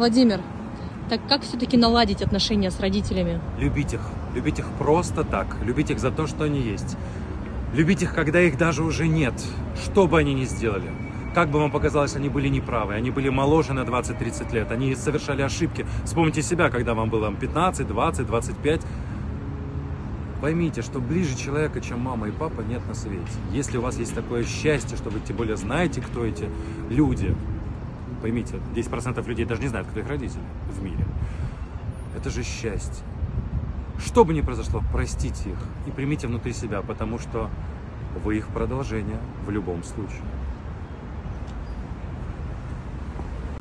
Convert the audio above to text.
Владимир, так как все-таки наладить отношения с родителями? Любить их. Любить их просто так. Любить их за то, что они есть. Любить их, когда их даже уже нет. Что бы они ни сделали. Как бы вам показалось, они были неправы. Они были моложе на 20-30 лет. Они совершали ошибки. Вспомните себя, когда вам было 15, 20, 25. Поймите, что ближе человека, чем мама и папа, нет на свете. Если у вас есть такое счастье, что вы тем более знаете, кто эти люди, поймите, 10% людей даже не знают, кто их родители в мире. Это же счастье. Что бы ни произошло, простите их и примите внутри себя, потому что вы их продолжение в любом случае.